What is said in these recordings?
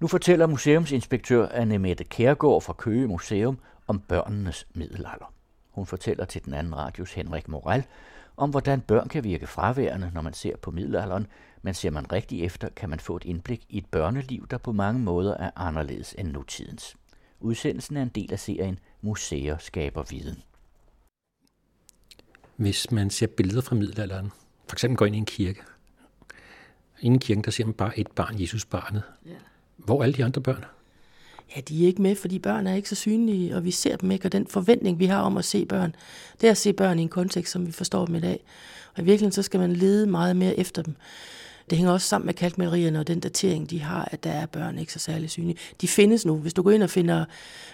Nu fortæller museumsinspektør Annemette Kærgaard fra Køge Museum om børnenes middelalder. Hun fortæller til den anden radios Henrik Moral om, hvordan børn kan virke fraværende, når man ser på middelalderen, men ser man rigtig efter, kan man få et indblik i et børneliv, der på mange måder er anderledes end nutidens. Udsendelsen er en del af serien Museer skaber viden. Hvis man ser billeder fra middelalderen, for eksempel går ind i en kirke, inde i kirken, der ser man bare et barn, Jesus barnet. Ja. Hvor er alle de andre børn? Ja, de er ikke med, fordi børn er ikke så synlige, og vi ser dem ikke, og den forventning, vi har om at se børn, det er at se børn i en kontekst, som vi forstår dem i dag. Og i virkeligheden, så skal man lede meget mere efter dem. Det hænger også sammen med kalkmalerierne og den datering, de har, at der er børn ikke så særlig synlige. De findes nu. Hvis du går ind og finder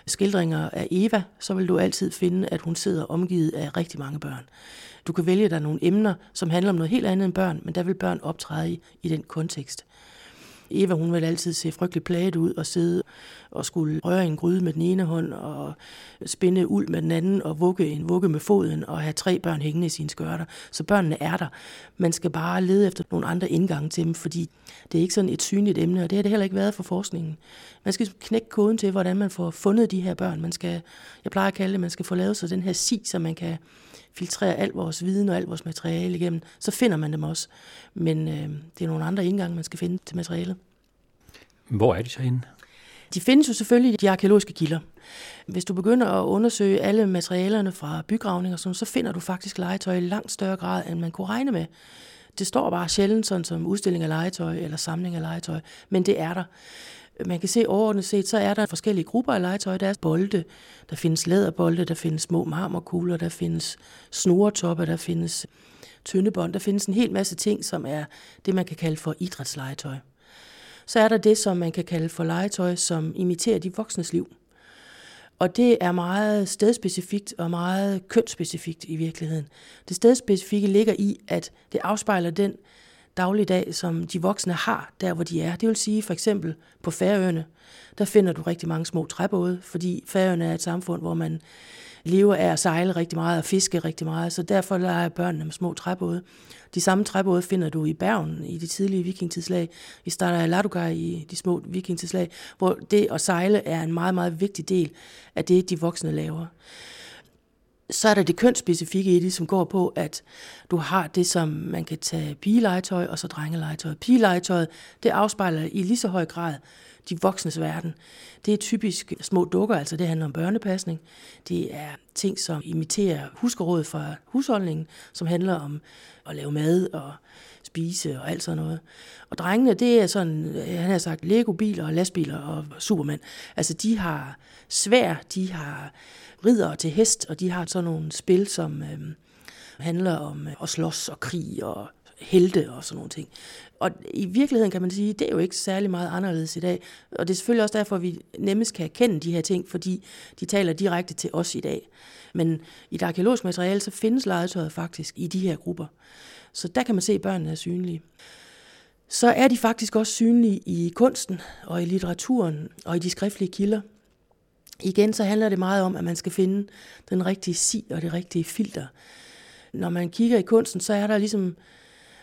skildringer af Eva, så vil du altid finde, at hun sidder omgivet af rigtig mange børn. Du kan vælge dig nogle emner, som handler om noget helt andet end børn, men der vil børn optræde i, i den kontekst. Eva, hun vil altid se frygtelig plaget ud og sidde og skulle røre en gryde med den ene hånd og spinde uld med den anden og vugge en vugge med foden og have tre børn hængende i sine skørter. Så børnene er der. Man skal bare lede efter nogle andre indgange til dem, fordi det er ikke sådan et synligt emne, og det har det heller ikke været for forskningen. Man skal knække koden til, hvordan man får fundet de her børn. Man skal, jeg plejer at kalde det, man skal få lavet sig den her si, så man kan filtrere al vores viden og al vores materiale igennem, så finder man dem også. Men øh, det er nogle andre indgange, man skal finde til materialet. Hvor er de så henne? De findes jo selvfølgelig i de arkeologiske kilder. Hvis du begynder at undersøge alle materialerne fra bygravninger, så finder du faktisk legetøj i langt større grad, end man kunne regne med. Det står bare sjældent sådan som udstilling af legetøj eller samling af legetøj, men det er der. Man kan se overordnet set, så er der forskellige grupper af legetøj. Der er bolde, der findes læderbolde, der findes små marmorkugler, der findes snoretoppe, der findes tyndebånd, der findes en hel masse ting, som er det, man kan kalde for idrætslegetøj. Så er der det, som man kan kalde for legetøj, som imiterer de voksnes liv. Og det er meget stedspecifikt og meget kønsspecifikt i virkeligheden. Det stedspecifikke ligger i, at det afspejler den dagligdag, som de voksne har, der hvor de er. Det vil sige for eksempel på Færøerne, der finder du rigtig mange små træbåde, fordi Færøerne er et samfund, hvor man lever af at sejle rigtig meget og fiske rigtig meget, så derfor leger børnene med små træbåde. De samme træbåde finder du i Bergen i de tidlige vikingtidslag. Vi starter i Ladoga i de små vikingtidslag, hvor det at sejle er en meget, meget vigtig del af det, de voksne laver så er der det kønsspecifikke i det, som går på, at du har det, som man kan tage pigelegetøj og så drengelegetøj. Pigelegetøjet, det afspejler i lige så høj grad de voksnes verden. Det er typisk små dukker, altså det handler om børnepasning. Det er ting, som imiterer huskeråd fra husholdningen, som handler om at lave mad og spise og alt sådan noget. Og drengene, det er sådan, han har sagt, Lego-biler og lastbiler og supermænd. Altså de har svær, de har ridder til hest, og de har sådan nogle spil, som øh, handler om øh, at slås og krig og helte og sådan nogle ting. Og i virkeligheden kan man sige, det er jo ikke særlig meget anderledes i dag. Og det er selvfølgelig også derfor, at vi nemmest kan erkende de her ting, fordi de taler direkte til os i dag. Men i det arkeologiske materiale, så findes legetøjet faktisk i de her grupper. Så der kan man se, at børnene er synlige. Så er de faktisk også synlige i kunsten og i litteraturen og i de skriftlige kilder. Igen så handler det meget om, at man skal finde den rigtige si og det rigtige filter. Når man kigger i kunsten, så er der ligesom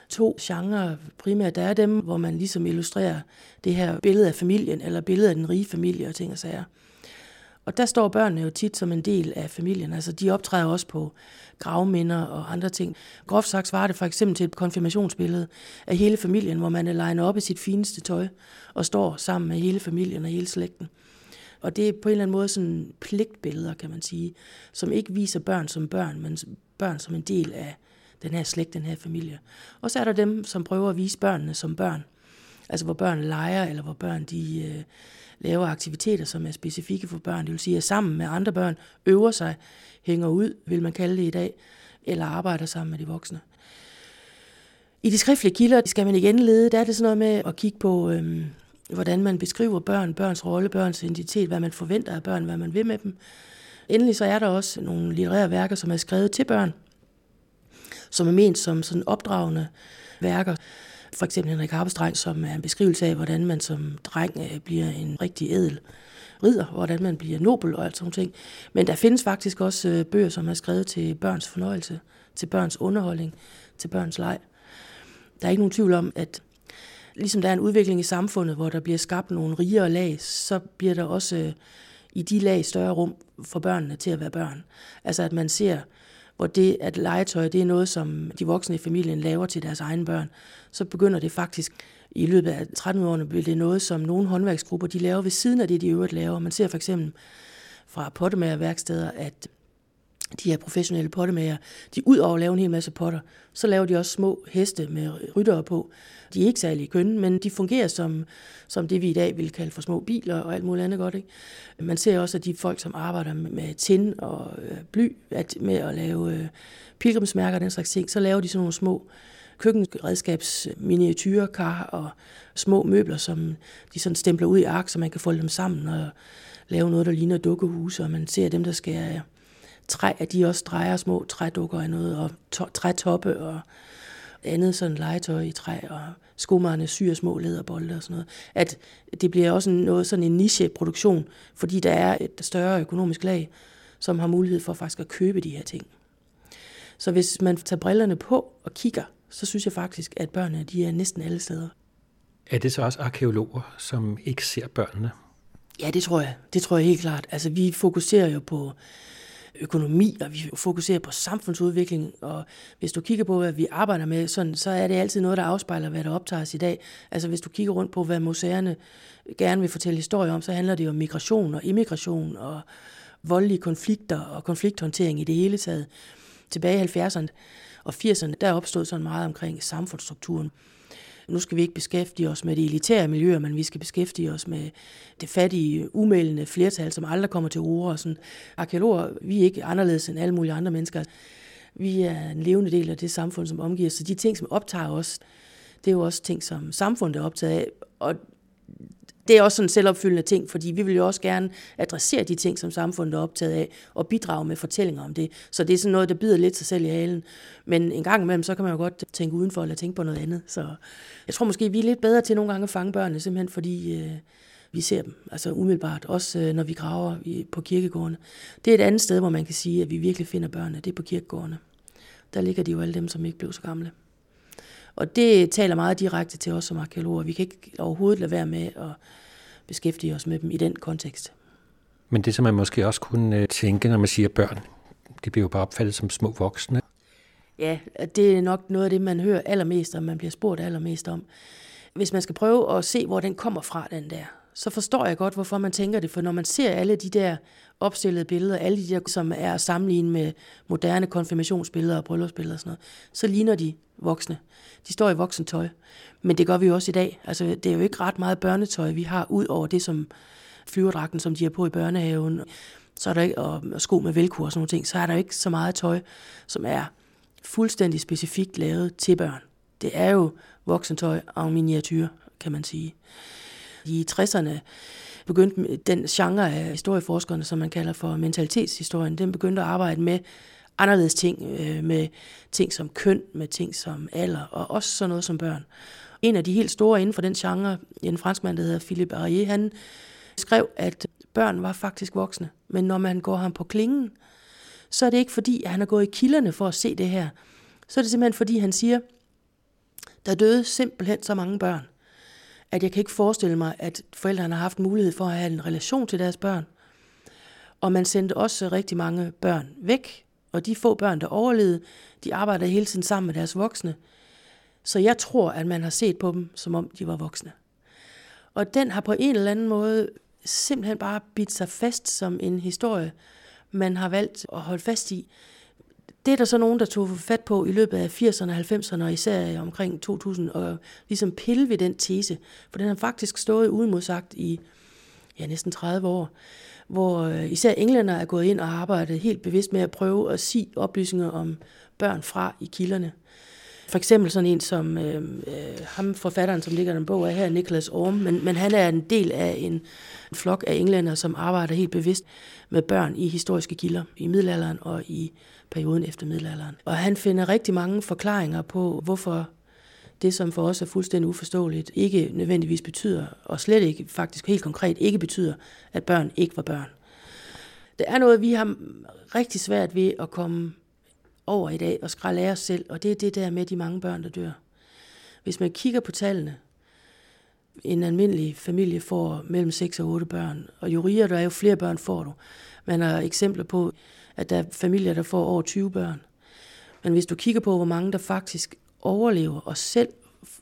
to genrer primært. Der er dem, hvor man ligesom illustrerer det her billede af familien, eller billede af den rige familie og ting og sager. Og der står børnene jo tit som en del af familien. Altså de optræder også på gravminder og andre ting. Groft sagt svarer det for eksempel til et konfirmationsbillede af hele familien, hvor man er legnet op i sit fineste tøj og står sammen med hele familien og hele slægten. Og det er på en eller anden måde sådan pligtbilleder, kan man sige, som ikke viser børn som børn, men børn som en del af den her slægt, den her familie. Og så er der dem, som prøver at vise børnene som børn. Altså hvor børn leger, eller hvor børn de øh, laver aktiviteter, som er specifikke for børn. Det vil sige, at sammen med andre børn øver sig, hænger ud, vil man kalde det i dag, eller arbejder sammen med de voksne. I de skriftlige kilder skal man igen lede, der er det sådan noget med at kigge på, øhm, hvordan man beskriver børn, børns rolle, børns identitet, hvad man forventer af børn, hvad man vil med dem. Endelig så er der også nogle litterære værker, som er skrevet til børn, som er ment som sådan opdragende værker. For eksempel Henrik Harpestreng, som er en beskrivelse af, hvordan man som dreng øh, bliver en rigtig edel ridder, hvordan man bliver nobel og alt sådan ting. Men der findes faktisk også øh, bøger, som er skrevet til børns fornøjelse, til børns underholdning, til børns leg. Der er ikke nogen tvivl om, at ligesom der er en udvikling i samfundet, hvor der bliver skabt nogle rigere lag, så bliver der også øh, i de lag større rum for børnene til at være børn. Altså at man ser, hvor det at legetøj, det er noget, som de voksne i familien laver til deres egne børn, så begynder det faktisk i løbet af 13-årene bliver det noget, som nogle håndværksgrupper de laver ved siden af det, de øvrigt laver. Man ser for eksempel fra pottemagerværksteder, at de her professionelle pottemager, de ud over at lave en hel masse potter, så laver de også små heste med ryttere på. De er ikke særlig kønne, men de fungerer som, som det, vi i dag vil kalde for små biler og alt muligt andet godt. Ikke? Man ser også, at de folk, som arbejder med tin og øh, bly, at med at lave øh, pilgrimsmærker og den slags ting, så laver de sådan nogle små køkkenredskabsminiatyrkar og små møbler, som de sådan stempler ud i ark, så man kan folde dem sammen og lave noget, der ligner dukkehuse, og man ser dem, der skal øh, træ, at de også drejer små trædukker af noget, og to, trætoppe og andet sådan legetøj i træ, og skomarerne syr små lederbolde og sådan noget. At det bliver også noget sådan en niche-produktion, fordi der er et større økonomisk lag, som har mulighed for faktisk at købe de her ting. Så hvis man tager brillerne på og kigger, så synes jeg faktisk, at børnene de er næsten alle steder. Er det så også arkeologer, som ikke ser børnene? Ja, det tror jeg. Det tror jeg helt klart. Altså, vi fokuserer jo på økonomi, og vi fokuserer på samfundsudvikling, og hvis du kigger på, hvad vi arbejder med, sådan, så er det altid noget, der afspejler, hvad der optages i dag. Altså hvis du kigger rundt på, hvad museerne gerne vil fortælle historier om, så handler det om migration og immigration og voldelige konflikter og konflikthåndtering i det hele taget. Tilbage i 70'erne og 80'erne, der opstod sådan meget omkring samfundsstrukturen. Nu skal vi ikke beskæftige os med de elitære miljøer, men vi skal beskæftige os med det fattige, umældende flertal, som aldrig kommer til ord. Og sådan. Arkeologer, vi er ikke anderledes end alle mulige andre mennesker. Vi er en levende del af det samfund, som omgiver os. Så de ting, som optager os, det er jo også ting, som samfundet er optaget af. Og det er også sådan en selvopfyldende ting, fordi vi vil jo også gerne adressere de ting, som samfundet er optaget af, og bidrage med fortællinger om det. Så det er sådan noget, der bider lidt sig selv i halen. Men en gang imellem, så kan man jo godt tænke udenfor, eller tænke på noget andet. Så jeg tror måske, vi er lidt bedre til nogle gange at fange børnene, simpelthen fordi øh, vi ser dem, altså umiddelbart, også øh, når vi graver i, på kirkegårdene. Det er et andet sted, hvor man kan sige, at vi virkelig finder børnene, det er på kirkegårdene. Der ligger de jo alle dem, som ikke blev så gamle. Og det taler meget direkte til os som arkeologer. Vi kan ikke overhovedet lade være med at beskæftige os med dem i den kontekst. Men det, som man måske også kunne øh, tænke, når man siger børn, de bliver jo bare opfattet som små voksne. Ja, det er nok noget af det, man hører allermest om, man bliver spurgt allermest om. Hvis man skal prøve at se, hvor den kommer fra, den der, så forstår jeg godt, hvorfor man tænker det. For når man ser alle de der opstillede billeder, alle de der, som er sammenlignet med moderne konfirmationsbilleder og bryllupsbilleder og sådan noget, så ligner de voksne. De står i voksentøj. Men det gør vi jo også i dag. Altså, det er jo ikke ret meget børnetøj, vi har, ud over det, som flyverdragten, som de har på i børnehaven. Så er der ikke, og sko med velkur og sådan nogle ting, så er der ikke så meget tøj, som er fuldstændig specifikt lavet til børn. Det er jo voksentøj og miniatyr, kan man sige. I 60'erne begyndte den genre af historieforskerne, som man kalder for mentalitetshistorien, den begyndte at arbejde med anderledes ting, øh, med ting som køn, med ting som alder, og også sådan noget som børn. En af de helt store inden for den genre, en franskmand, der hedder Philippe Arié, han skrev, at børn var faktisk voksne, men når man går ham på klingen, så er det ikke fordi, at han er gået i kilderne for at se det her. Så er det simpelthen fordi, han siger, der døde simpelthen så mange børn, at jeg kan ikke forestille mig, at forældrene har haft mulighed for at have en relation til deres børn. Og man sendte også rigtig mange børn væk, og de få børn, der overlevede, de arbejdede hele tiden sammen med deres voksne. Så jeg tror, at man har set på dem, som om de var voksne. Og den har på en eller anden måde simpelthen bare bidt sig fast som en historie, man har valgt at holde fast i. Det er der så nogen, der tog fat på i løbet af 80'erne og 90'erne, og især omkring 2000, og ligesom pille ved den tese, for den har faktisk stået uimodsagt i ja, næsten 30 år, hvor øh, især englænder er gået ind og arbejdet helt bevidst med at prøve at sige oplysninger om børn fra i kilderne. For eksempel sådan en som øh, øh ham forfatteren, som ligger den bog af her, Nicholas Orm, men, men han er en del af en flok af englænder, som arbejder helt bevidst med børn i historiske kilder i middelalderen og i perioden efter middelalderen. Og han finder rigtig mange forklaringer på, hvorfor det, som for os er fuldstændig uforståeligt, ikke nødvendigvis betyder, og slet ikke faktisk helt konkret ikke betyder, at børn ikke var børn. Det er noget, vi har rigtig svært ved at komme over i dag og skralde af os selv, og det er det der med de mange børn, der dør. Hvis man kigger på tallene, en almindelig familie får mellem 6 og 8 børn, og jo rigere der er, jo flere børn får du. Man har eksempler på, at der er familier, der får over 20 børn. Men hvis du kigger på, hvor mange der faktisk overlever og selv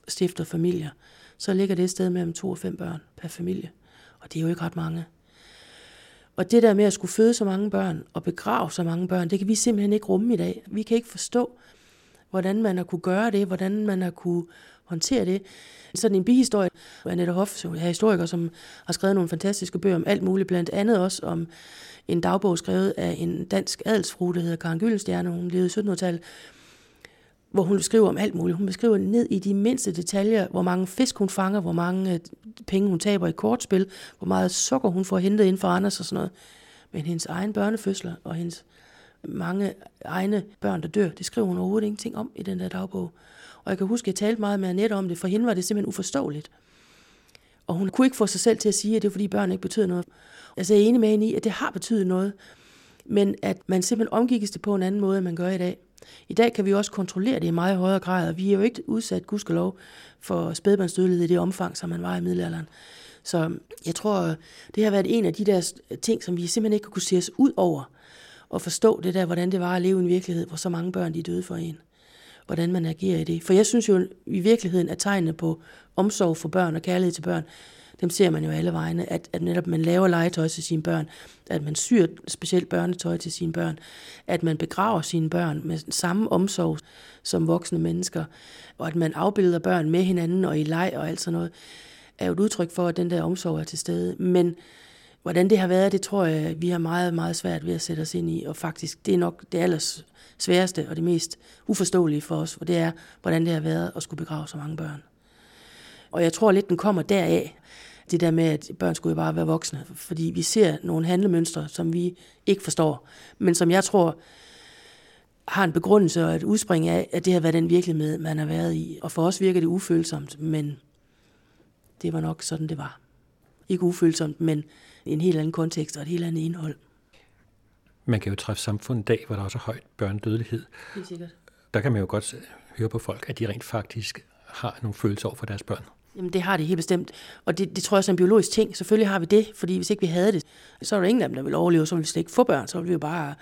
stifter familier, så ligger det et sted mellem 2 og 5 børn per familie. Og det er jo ikke ret mange. Og det der med at skulle føde så mange børn og begrave så mange børn, det kan vi simpelthen ikke rumme i dag. Vi kan ikke forstå, hvordan man har kunne gøre det, hvordan man har kunne håndtere det. Sådan en bihistorie. Annette Hoff, som er historiker, som har skrevet nogle fantastiske bøger om alt muligt, blandt andet også om en dagbog skrevet af en dansk adelsfru, der hedder Karen Gyldenstjerne. Hun levede i 1700-tallet, hvor hun skriver om alt muligt. Hun beskriver ned i de mindste detaljer, hvor mange fisk hun fanger, hvor mange øh, penge hun taber i kortspil, hvor meget sukker hun får hentet ind for Anders og sådan noget. Men hendes egen børnefødsler og hendes mange egne børn, der dør, det skriver hun overhovedet ingenting om i den der dagbog. Og jeg kan huske, at jeg talte meget med Annette om det. For hende var det simpelthen uforståeligt. Og hun kunne ikke få sig selv til at sige, at det er fordi børn ikke betyder noget. Altså jeg er enig med hende i, at det har betydet noget. Men at man simpelthen omgikkes det på en anden måde, end man gør i dag. I dag kan vi også kontrollere det i meget højere grad, og vi er jo ikke udsat, gudskelov, for spædbarnsdødelighed i det omfang, som man var i middelalderen. Så jeg tror, det har været en af de der ting, som vi simpelthen ikke kunne se os ud over, og forstå det der, hvordan det var at leve i en virkelighed, hvor så mange børn de døde for en hvordan man agerer i det. For jeg synes jo i virkeligheden, at tegnene på omsorg for børn og kærlighed til børn, dem ser man jo alle vegne, at, at netop man laver legetøj til sine børn, at man syr specielt børnetøj til sine børn, at man begraver sine børn med samme omsorg som voksne mennesker, og at man afbilder børn med hinanden og i leg og alt sådan noget, er jo et udtryk for, at den der omsorg er til stede. Men hvordan det har været, det tror jeg, vi har meget, meget svært ved at sætte os ind i, og faktisk, det er nok det allers sværeste og det mest uforståelige for os, for det er, hvordan det har været at skulle begrave så mange børn. Og jeg tror lidt, den kommer deraf, det der med, at børn skulle jo bare være voksne, fordi vi ser nogle handlemønstre, som vi ikke forstår, men som jeg tror har en begrundelse og et udspring af, at det har været den virkelighed, man har været i. Og for os virker det ufølsomt, men det var nok sådan, det var. Ikke ufølsomt, men en helt anden kontekst og et helt andet indhold. Man kan jo træffe samfund i dag, hvor der også er højt børnedødelighed. Helt sikkert. Der kan man jo godt høre på folk, at de rent faktisk har nogle følelser over for deres børn. Jamen det har de helt bestemt. Og det, det tror jeg er en biologisk ting. Selvfølgelig har vi det, fordi hvis ikke vi havde det, så er der ingen af dem, der vil overleve, så vil vi slet ikke få børn, så vil vi jo bare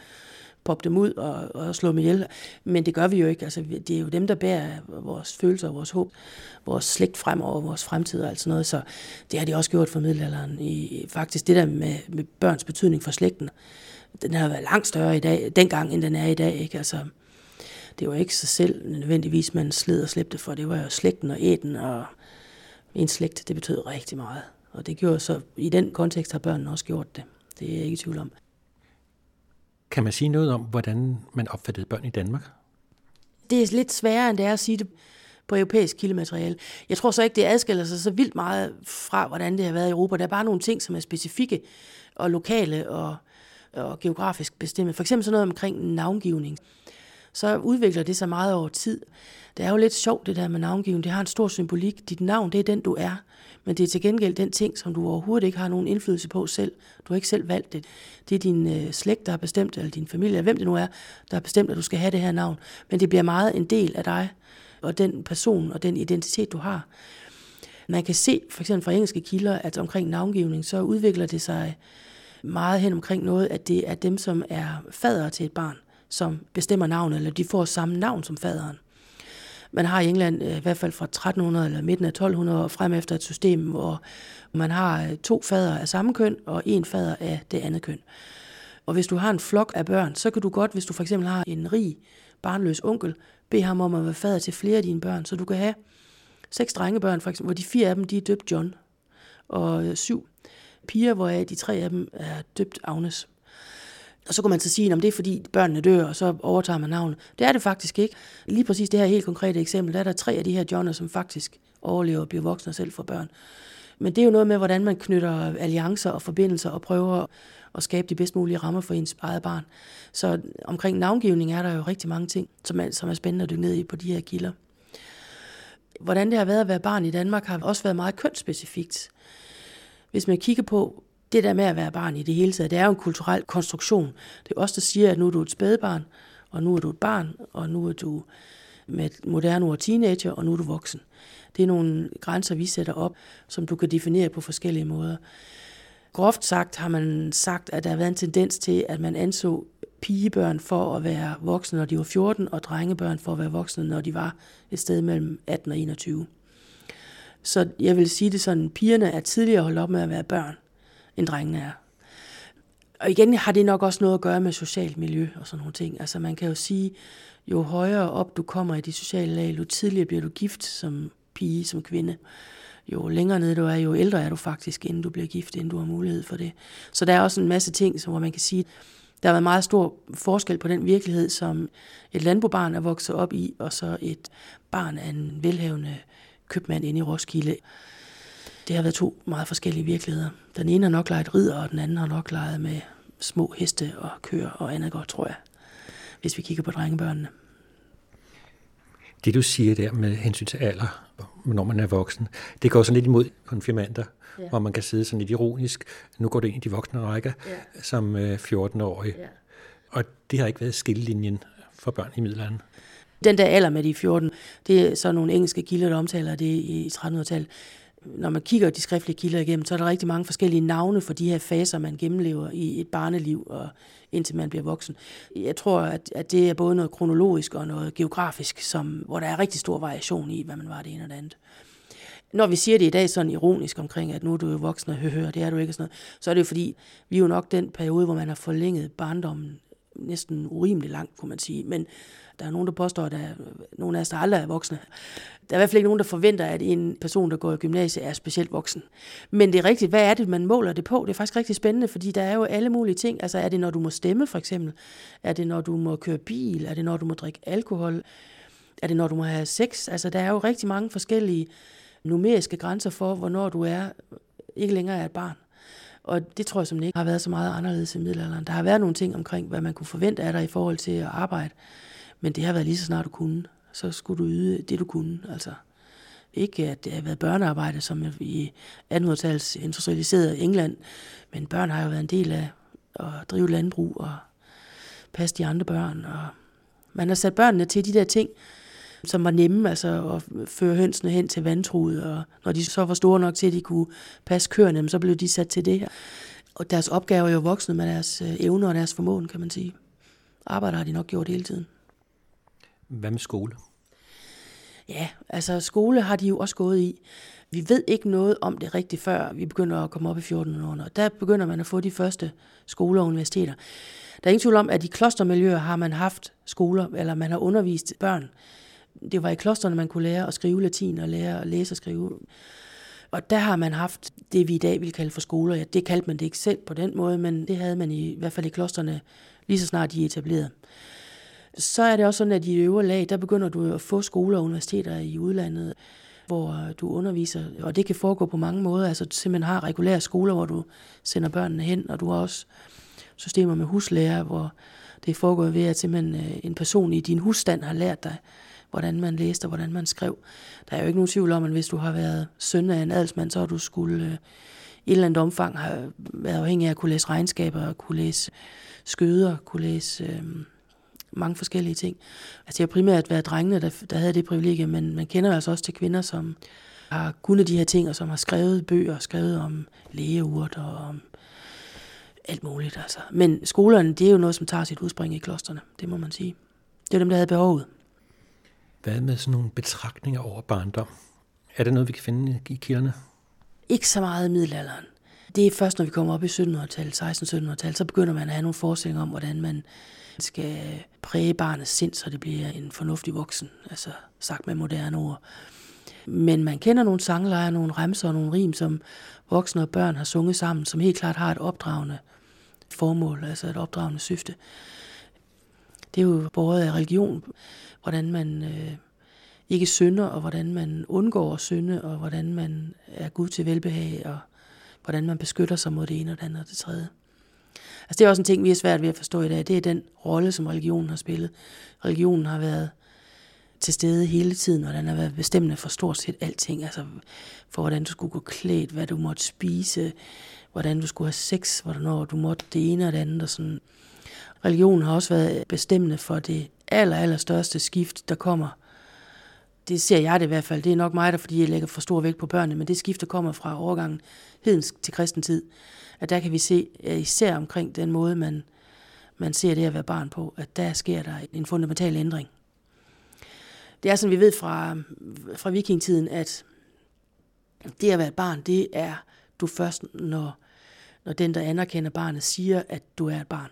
poppe dem ud og, og slå dem ihjel. Men det gør vi jo ikke. Altså, det er jo dem, der bærer vores følelser, vores håb, vores slægt fremover, vores fremtid og alt sådan noget. Så det har de også gjort for middelalderen. I, faktisk det der med, med børns betydning for slægten, den har været langt større i dag, dengang, end den er i dag. Ikke? Altså, det var ikke sig selv nødvendigvis, man sled og slæbte for. Det var jo slægten og eten, og en slægt, det betød rigtig meget. Og det gjorde så, i den kontekst har børnene også gjort det. Det er jeg ikke i tvivl om. Kan man sige noget om, hvordan man opfattede børn i Danmark? Det er lidt sværere, end det er at sige det på europæisk kildemateriale. Jeg tror så ikke, det adskiller sig så vildt meget fra, hvordan det har været i Europa. Der er bare nogle ting, som er specifikke og lokale og, og geografisk bestemt. For eksempel sådan noget omkring navngivning. Så udvikler det sig meget over tid. Det er jo lidt sjovt, det der med navngivning. Det har en stor symbolik. Dit navn, det er den, du er. Men det er til gengæld den ting, som du overhovedet ikke har nogen indflydelse på selv. Du har ikke selv valgt det. Det er din øh, slægt, der har bestemt, eller din familie, eller hvem det nu er, der har bestemt, at du skal have det her navn. Men det bliver meget en del af dig, og den person, og den identitet, du har. Man kan se, for eksempel fra engelske kilder, at omkring navngivning, så udvikler det sig meget hen omkring noget, at det er dem, som er fader til et barn, som bestemmer navnet, eller de får samme navn som faderen. Man har i England, øh, i hvert fald fra 1300 eller midten af 1200 og frem efter et system, hvor man har øh, to fader af samme køn og en fader af det andet køn. Og hvis du har en flok af børn, så kan du godt, hvis du for eksempel har en rig, barnløs onkel, bede ham om at være fader til flere af dine børn. Så du kan have seks drengebørn, for eksempel, hvor de fire af dem de er døbt John, og øh, syv piger, hvoraf de tre af dem er døbt Agnes. Og så kunne man så sige, at det er fordi børnene dør, og så overtager man navnet. Det er det faktisk ikke. Lige præcis det her helt konkrete eksempel, der er der tre af de her Johnner, som faktisk overlever og bliver voksne selv for børn. Men det er jo noget med, hvordan man knytter alliancer og forbindelser og prøver at skabe de bedst mulige rammer for ens eget barn. Så omkring navngivning er der jo rigtig mange ting, som er, som er spændende at dykke ned i på de her kilder. Hvordan det har været at være barn i Danmark, har også været meget kønsspecifikt. Hvis man kigger på, det der med at være barn i det hele taget, det er jo en kulturel konstruktion. Det er også der siger, at nu er du et spædebarn, og nu er du et barn, og nu er du med et moderne ord teenager, og nu er du voksen. Det er nogle grænser, vi sætter op, som du kan definere på forskellige måder. Groft sagt har man sagt, at der har været en tendens til, at man anså pigebørn for at være voksne, når de var 14, og drengebørn for at være voksne, når de var et sted mellem 18 og 21. Så jeg vil sige det sådan, pigerne er tidligere holdt op med at være børn, end drengene er. Og igen har det nok også noget at gøre med socialt miljø og sådan nogle ting. Altså man kan jo sige, jo højere op du kommer i de sociale lag, jo tidligere bliver du gift som pige, som kvinde. Jo længere nede du er, jo ældre er du faktisk, inden du bliver gift, inden du har mulighed for det. Så der er også en masse ting, hvor man kan sige, der har været meget stor forskel på den virkelighed, som et landbobarn er vokset op i, og så et barn af en velhavende købmand inde i Roskilde. Det har været to meget forskellige virkeligheder. Den ene har nok leget ridder, og den anden har nok leget med små heste og køer og andet godt, tror jeg, hvis vi kigger på drengebørnene. Det du siger der med hensyn til alder, når man er voksen, det går sådan lidt imod konfirmander, ja. hvor man kan sidde sådan lidt ironisk. Nu går det ind i de voksne rækker ja. som 14-årig. Ja. Og det har ikke været skillelinjen for børn i middelalderen. Den der alder med de 14, det er så nogle engelske kilder, der omtaler det i 1300-tallet. Når man kigger de skriftlige kilder igennem, så er der rigtig mange forskellige navne for de her faser, man gennemlever i et barneliv, og indtil man bliver voksen. Jeg tror, at, at det er både noget kronologisk og noget geografisk, som, hvor der er rigtig stor variation i, hvad man var det ene og det andet. Når vi siger det i dag sådan ironisk omkring, at nu er du jo voksen og hører, det er du ikke og sådan noget, så er det jo fordi, vi er jo nok den periode, hvor man har forlænget barndommen næsten urimelig langt, kunne man sige. Men der er nogen, der påstår, at der er nogen af os, der aldrig er voksne. Der er i hvert fald ikke nogen, der forventer, at en person, der går i gymnasiet, er specielt voksen. Men det er rigtigt, hvad er det, man måler det på? Det er faktisk rigtig spændende, fordi der er jo alle mulige ting. Altså er det, når du må stemme, for eksempel? Er det, når du må køre bil? Er det, når du må drikke alkohol? Er det, når du må have sex? Altså der er jo rigtig mange forskellige numeriske grænser for, hvornår du er ikke længere er et barn. Og det tror jeg som ikke har været så meget anderledes i middelalderen. Der har været nogle ting omkring, hvad man kunne forvente af dig i forhold til at arbejde. Men det har været lige så snart du kunne. Så skulle du yde det, du kunne. Altså, ikke at det har været børnearbejde, som i 1800-tals industrialiseret England, men børn har jo været en del af at drive landbrug og passe de andre børn. Og man har sat børnene til de der ting, som var nemme, altså at føre hønsene hen til vandtruet, og når de så var store nok til, at de kunne passe køerne, så blev de sat til det. Og deres opgave er jo voksne med deres øh, evner og deres formåen, kan man sige. Arbejder har de nok gjort hele tiden. Hvad med skole? Ja, altså skole har de jo også gået i. Vi ved ikke noget om det rigtigt før vi begynder at komme op i 1400'erne. Der begynder man at få de første skoler og universiteter. Der er ingen tvivl om, at i klostermiljøer har man haft skoler, eller man har undervist børn. Det var i klosterne, man kunne lære at skrive latin og lære at læse og skrive. Og der har man haft det, vi i dag vil kalde for skoler. Ja, det kaldte man det ikke selv på den måde, men det havde man i, i hvert fald i klosterne lige så snart de er etableret så er det også sådan, at i øvre lag, der begynder du at få skoler og universiteter i udlandet, hvor du underviser, og det kan foregå på mange måder. Altså du simpelthen har regulære skoler, hvor du sender børnene hen, og du har også systemer med huslærer, hvor det foregår ved, at simpelthen øh, en person i din husstand har lært dig, hvordan man læste og hvordan man skrev. Der er jo ikke nogen tvivl om, at hvis du har været søn af en adelsmand, så har du skulle øh, i et eller andet omfang have været afhængig af at kunne læse regnskaber, kunne læse skøder, kunne læse øh, mange forskellige ting. Altså det har primært været drengene, der, der havde det privilegie, men man kender altså også til kvinder, som har kunnet de her ting, og som har skrevet bøger, skrevet om lægeurt og om alt muligt. Altså. Men skolerne, det er jo noget, som tager sit udspring i klosterne, det må man sige. Det er dem, der havde behovet. Hvad med sådan nogle betragtninger over barndom? Er det noget, vi kan finde i kilderne? Ikke så meget i middelalderen. Det er først, når vi kommer op i 1700-tallet, 1600-1700-tallet, så begynder man at have nogle forestillinger om, hvordan man skal præge barnets sind, så det bliver en fornuftig voksen, altså sagt med moderne ord. Men man kender nogle sanglejer, nogle remser og nogle rim, som voksne og børn har sunget sammen, som helt klart har et opdragende formål, altså et opdragende syfte. Det er jo båret af religion, hvordan man øh, ikke synder, og hvordan man undgår at synde, og hvordan man er Gud til velbehag, og hvordan man beskytter sig mod det ene og det andet og det tredje. Altså det er også en ting, vi er svært ved at forstå i dag. Det er den rolle, som religionen har spillet. Religionen har været til stede hele tiden, og den har været bestemmende for stort set alting. Altså for hvordan du skulle gå klædt, hvad du måtte spise, hvordan du skulle have sex, hvornår du måtte det ene og det andet. Og sådan. Religion har også været bestemmende for det aller, aller største skift, der kommer det ser jeg det i hvert fald. Det er nok mig, der fordi jeg lægger for stor vægt på børnene, men det skift, der kommer fra overgangen hedensk til kristen tid. At der kan vi se, især omkring den måde, man, man ser det at være barn på, at der sker der en fundamental ændring. Det er sådan, vi ved fra, fra vikingtiden, at det at være et barn, det er du først, når, når den, der anerkender barnet, siger, at du er et barn.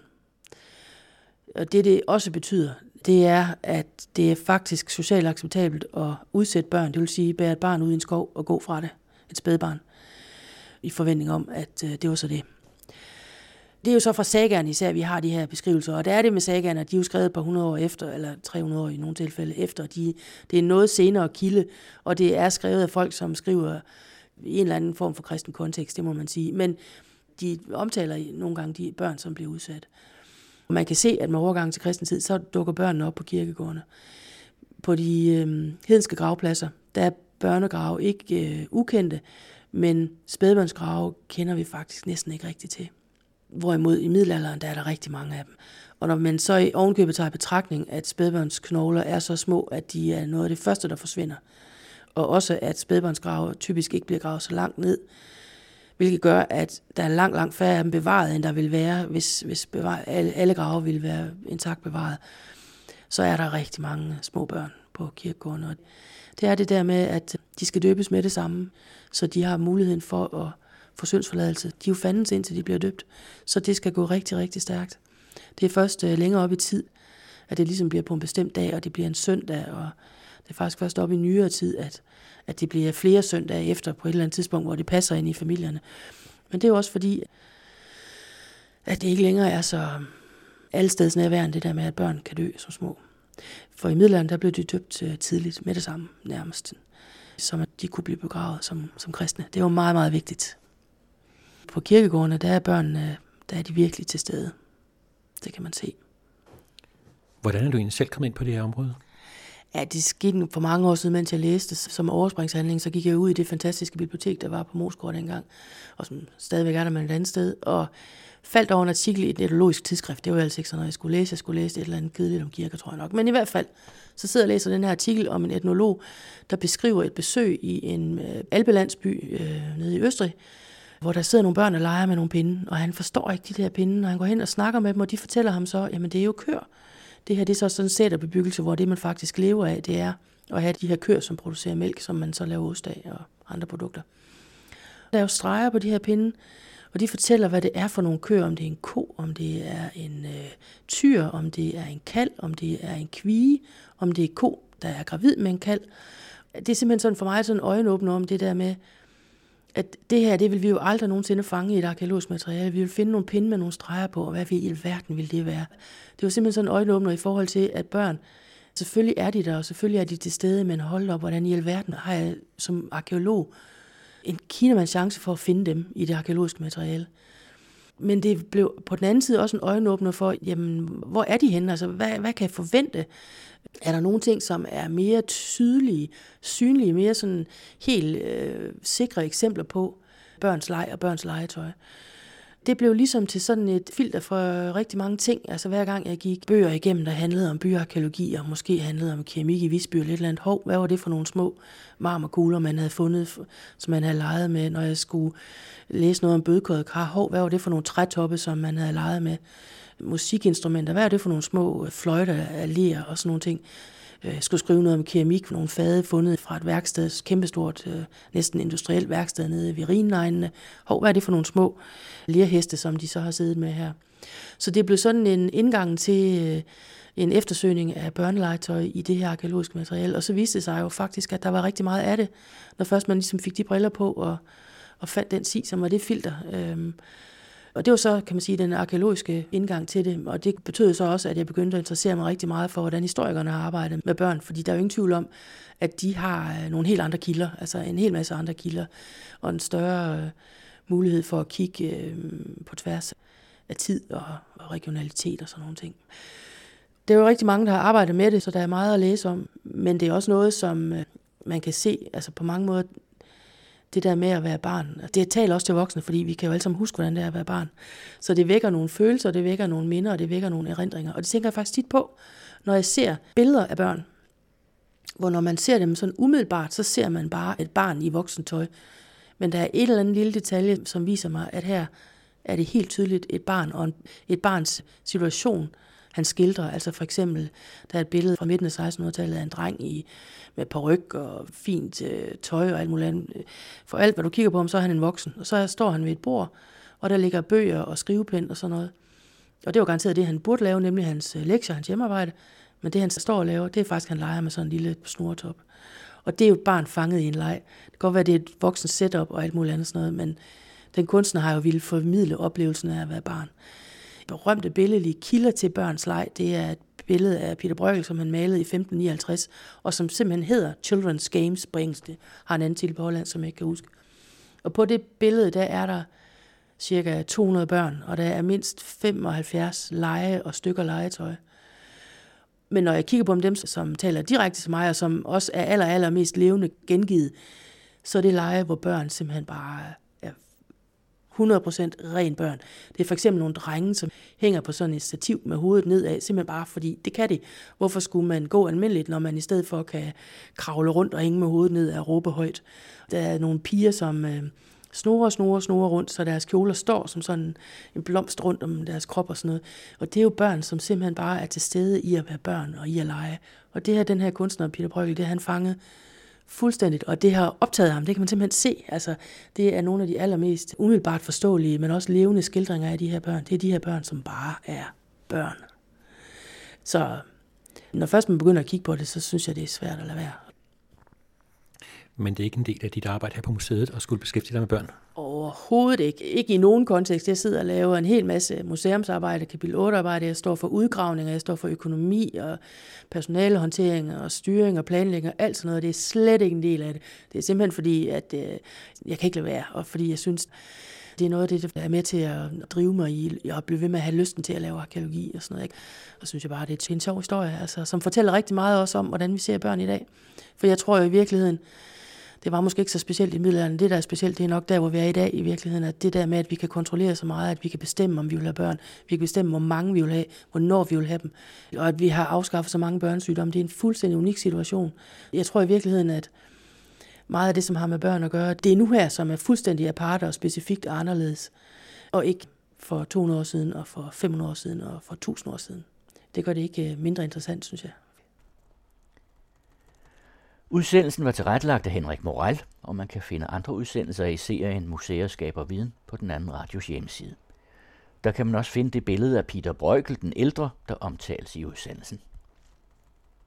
Og det, det også betyder, det er, at det er faktisk socialt acceptabelt at udsætte børn, det vil sige bære et barn ud i en skov og gå fra det, et spædbarn, i forventning om, at øh, det var så det. Det er jo så fra sagerne især, at vi har de her beskrivelser, og der er det med sagerne, at de er jo skrevet på 100 år efter, eller 300 år i nogle tilfælde efter. De, det er noget senere kilde, og det er skrevet af folk, som skriver i en eller anden form for kristen kontekst, det må man sige. Men de omtaler nogle gange de børn, som bliver udsat. Og man kan se, at med overgangen til kristen tid, så dukker børnene op på kirkegårdene. På de øh, hedenske gravpladser, der er børnegrave ikke øh, ukendte, men spædbørnsgrave kender vi faktisk næsten ikke rigtigt til. Hvorimod i middelalderen, der er der rigtig mange af dem. Og når man så i ovenkøbet tager i betragtning, at spædbørnsknogler er så små, at de er noget af det første, der forsvinder, og også at spædbørnsgrave typisk ikke bliver gravet så langt ned, hvilket gør, at der er langt, langt færre af dem bevaret, end der vil være, hvis, hvis bevaret, alle, alle grave ville være intakt bevaret. Så er der rigtig mange små børn på kirkegården. Og det er det der med, at de skal døbes med det samme, så de har muligheden for at få syndsforladelse. De er jo fandens indtil de bliver døbt, så det skal gå rigtig, rigtig stærkt. Det er først øh, længere op i tid, at det ligesom bliver på en bestemt dag, og det bliver en søndag, og det er faktisk først op i nyere tid, at, at det bliver flere søndage efter på et eller andet tidspunkt, hvor det passer ind i familierne. Men det er jo også fordi, at det ikke længere er så allesteds nærværende, det der med, at børn kan dø som små. For i middelalderen, der blev de døbt øh, tidligt med det samme nærmest, som at de kunne blive begravet som, som kristne. Det var meget, meget vigtigt. På kirkegårdene, der er børnene, der er de virkelig til stede. Det kan man se. Hvordan er du egentlig selv kommet ind på det her område? Ja, det skete for mange år siden, mens jeg læste som overspringshandling, så gik jeg ud i det fantastiske bibliotek, der var på Moskva dengang, og som stadigvæk er der med et andet sted, og faldt over en artikel i et etologisk tidsskrift. Det var altså ikke sådan, når jeg skulle læse. Jeg skulle læse et eller andet kedeligt om kirker, tror jeg nok. Men i hvert fald, så sidder jeg og læser den her artikel om en etnolog, der beskriver et besøg i en øh, alpelandsby øh, nede i Østrig, hvor der sidder nogle børn og leger med nogle pinde, og han forstår ikke de der pinde, og han går hen og snakker med dem, og de fortæller ham så, jamen det er jo køer. Det her det er så sådan en sætterbebyggelse, hvor det man faktisk lever af, det er at have de her køer, som producerer mælk, som man så laver ost af og andre produkter. Der er jo streger på de her pinde, og de fortæller, hvad det er for nogle køer, om det er en ko, om det er en øh, tyr, om det er en kald, om det er en kvige, om det er ko, der er gravid med en kald. Det er simpelthen sådan for mig sådan en øjenåbner om det der med, at det her, det vil vi jo aldrig nogensinde fange i et arkeologisk materiale. Vi vil finde nogle pinde med nogle streger på, og hvad i alverden vil det være? Det var simpelthen sådan en øjenåbner i forhold til, at børn, selvfølgelig er de der, og selvfølgelig er de til stede, men hold op, hvordan i alverden har jeg som arkeolog en kinemands chance for at finde dem i det arkeologiske materiale. Men det blev på den anden side også en øjenåbner for, jamen, hvor er de henne? Altså, hvad, hvad kan jeg forvente? Er der nogle ting, som er mere tydelige, synlige, mere sådan helt øh, sikre eksempler på børns leg og børns legetøj? Det blev ligesom til sådan et filter for rigtig mange ting. Altså hver gang jeg gik bøger igennem, der handlede om byarkeologi, og måske handlede om keramik i Visby eller et eller andet. Hov, hvad var det for nogle små marmorkugler, man havde fundet, som man havde leget med, når jeg skulle læse noget om bødkåret kar. Hov, hvad var det for nogle trætoppe, som man havde leget med? Musikinstrumenter, hvad er det for nogle små fløjter af og sådan nogle ting? Øh, skulle skrive noget om keramik, nogle fade fundet fra et værksted, kæmpestort, øh, næsten industrielt værksted nede ved Rinenegnene. Hov, hvad er det for nogle små lirheste, som de så har siddet med her? Så det blev sådan en indgang til øh, en eftersøgning af børnelegetøj i det her arkeologiske materiale. Og så viste det sig jo faktisk, at der var rigtig meget af det, når først man ligesom fik de briller på og, og fandt den si, som var det filter. Øh, og det var så, kan man sige, den arkeologiske indgang til det, og det betød så også, at jeg begyndte at interessere mig rigtig meget for, hvordan historikerne har arbejdet med børn, fordi der er jo ingen tvivl om, at de har øh, nogle helt andre kilder, altså en hel masse andre kilder, og en større øh, mulighed for at kigge øh, på tværs af tid og, og regionalitet og sådan nogle ting. Det er jo rigtig mange, der har arbejdet med det, så der er meget at læse om, men det er også noget, som man kan se, altså på mange måder det der med at være barn. Det taler også til voksne, fordi vi kan jo alle sammen huske, hvordan det er at være barn. Så det vækker nogle følelser, det vækker nogle minder, og det vækker nogle erindringer. Og det tænker jeg faktisk tit på, når jeg ser billeder af børn. hvor når man ser dem sådan umiddelbart, så ser man bare et barn i voksentøj. Men der er et eller andet lille detalje, som viser mig, at her er det helt tydeligt et barn og et barns situation, han skildrer. Altså for eksempel, der er et billede fra midten af 1600-tallet af en dreng i, med peruk og fint øh, tøj og alt muligt andet. For alt, hvad du kigger på ham, så er han en voksen. Og så står han ved et bord, og der ligger bøger og skrivepind og sådan noget. Og det var garanteret det, han burde lave, nemlig hans øh, lektier, hans hjemmearbejde. Men det, han står og laver, det er faktisk, at han leger med sådan en lille snortop. Og det er jo et barn fanget i en leg. Det kan godt være, at det er et voksen setup og alt muligt andet sådan noget, men den kunstner har jo ville formidle oplevelsen af at være barn. Berømte billedlige kilder til børns leg, det er et billede af Peter Bruegel, som han malede i 1559, og som simpelthen hedder Children's Games på engelsk. Det har en anden titel på Holland, som jeg ikke kan huske. Og på det billede, der er der cirka 200 børn, og der er mindst 75 lege og stykker legetøj. Men når jeg kigger på dem, som taler direkte til mig, og som også er aller, aller mest levende gengivet, så er det lege, hvor børn simpelthen bare 100% ren børn. Det er for eksempel nogle drenge, som hænger på sådan et stativ med hovedet nedad, simpelthen bare fordi det kan de. Hvorfor skulle man gå almindeligt, når man i stedet for kan kravle rundt og hænge med hovedet ned og råbe højt? Der er nogle piger, som øh, snorer, snorer, snorer rundt, så deres kjoler står som sådan en blomst rundt om deres krop og sådan noget. Og det er jo børn, som simpelthen bare er til stede i at være børn og i at lege. Og det her, den her kunstner, Peter Brøgel, det har han fanget fuldstændigt, og det har optaget ham, det kan man simpelthen se. Altså, det er nogle af de allermest umiddelbart forståelige, men også levende skildringer af de her børn. Det er de her børn, som bare er børn. Så når først man begynder at kigge på det, så synes jeg, det er svært at lade være men det er ikke en del af dit arbejde her på museet at skulle beskæftige dig med børn? Overhovedet ikke. Ikke i nogen kontekst. Jeg sidder og laver en hel masse museumsarbejde, kapitel 8-arbejde. Jeg står for udgravninger, jeg står for økonomi og personalehåndtering og styring og planlægning og alt sådan noget. Det er slet ikke en del af det. Det er simpelthen fordi, at øh, jeg kan ikke lade være, og fordi jeg synes, det er noget af det, der er med til at drive mig i, og blive ved med at have lysten til at lave arkeologi og sådan noget. Ikke? Og synes jeg bare, det er en sjov historie, altså, som fortæller rigtig meget også om, hvordan vi ser børn i dag. For jeg tror jo i virkeligheden, det var måske ikke så specielt i middelalderen. Det, der er specielt, det er nok der, hvor vi er i dag i virkeligheden, at det der med, at vi kan kontrollere så meget, at vi kan bestemme, om vi vil have børn, vi kan bestemme, hvor mange vi vil have, hvornår vi vil have dem, og at vi har afskaffet så mange børnesygdomme, det er en fuldstændig unik situation. Jeg tror i virkeligheden, at meget af det, som har med børn at gøre, det er nu her, som er fuldstændig aparte og specifikt anderledes, og ikke for 200 år siden, og for 500 år siden, og for 1000 år siden. Det gør det ikke øh, mindre interessant, synes jeg. Udsendelsen var tilrettelagt af Henrik Moral, og man kan finde andre udsendelser i serien Museer skaber viden på den anden radios hjemmeside. Der kan man også finde det billede af Peter Brøgel den ældre, der omtales i udsendelsen.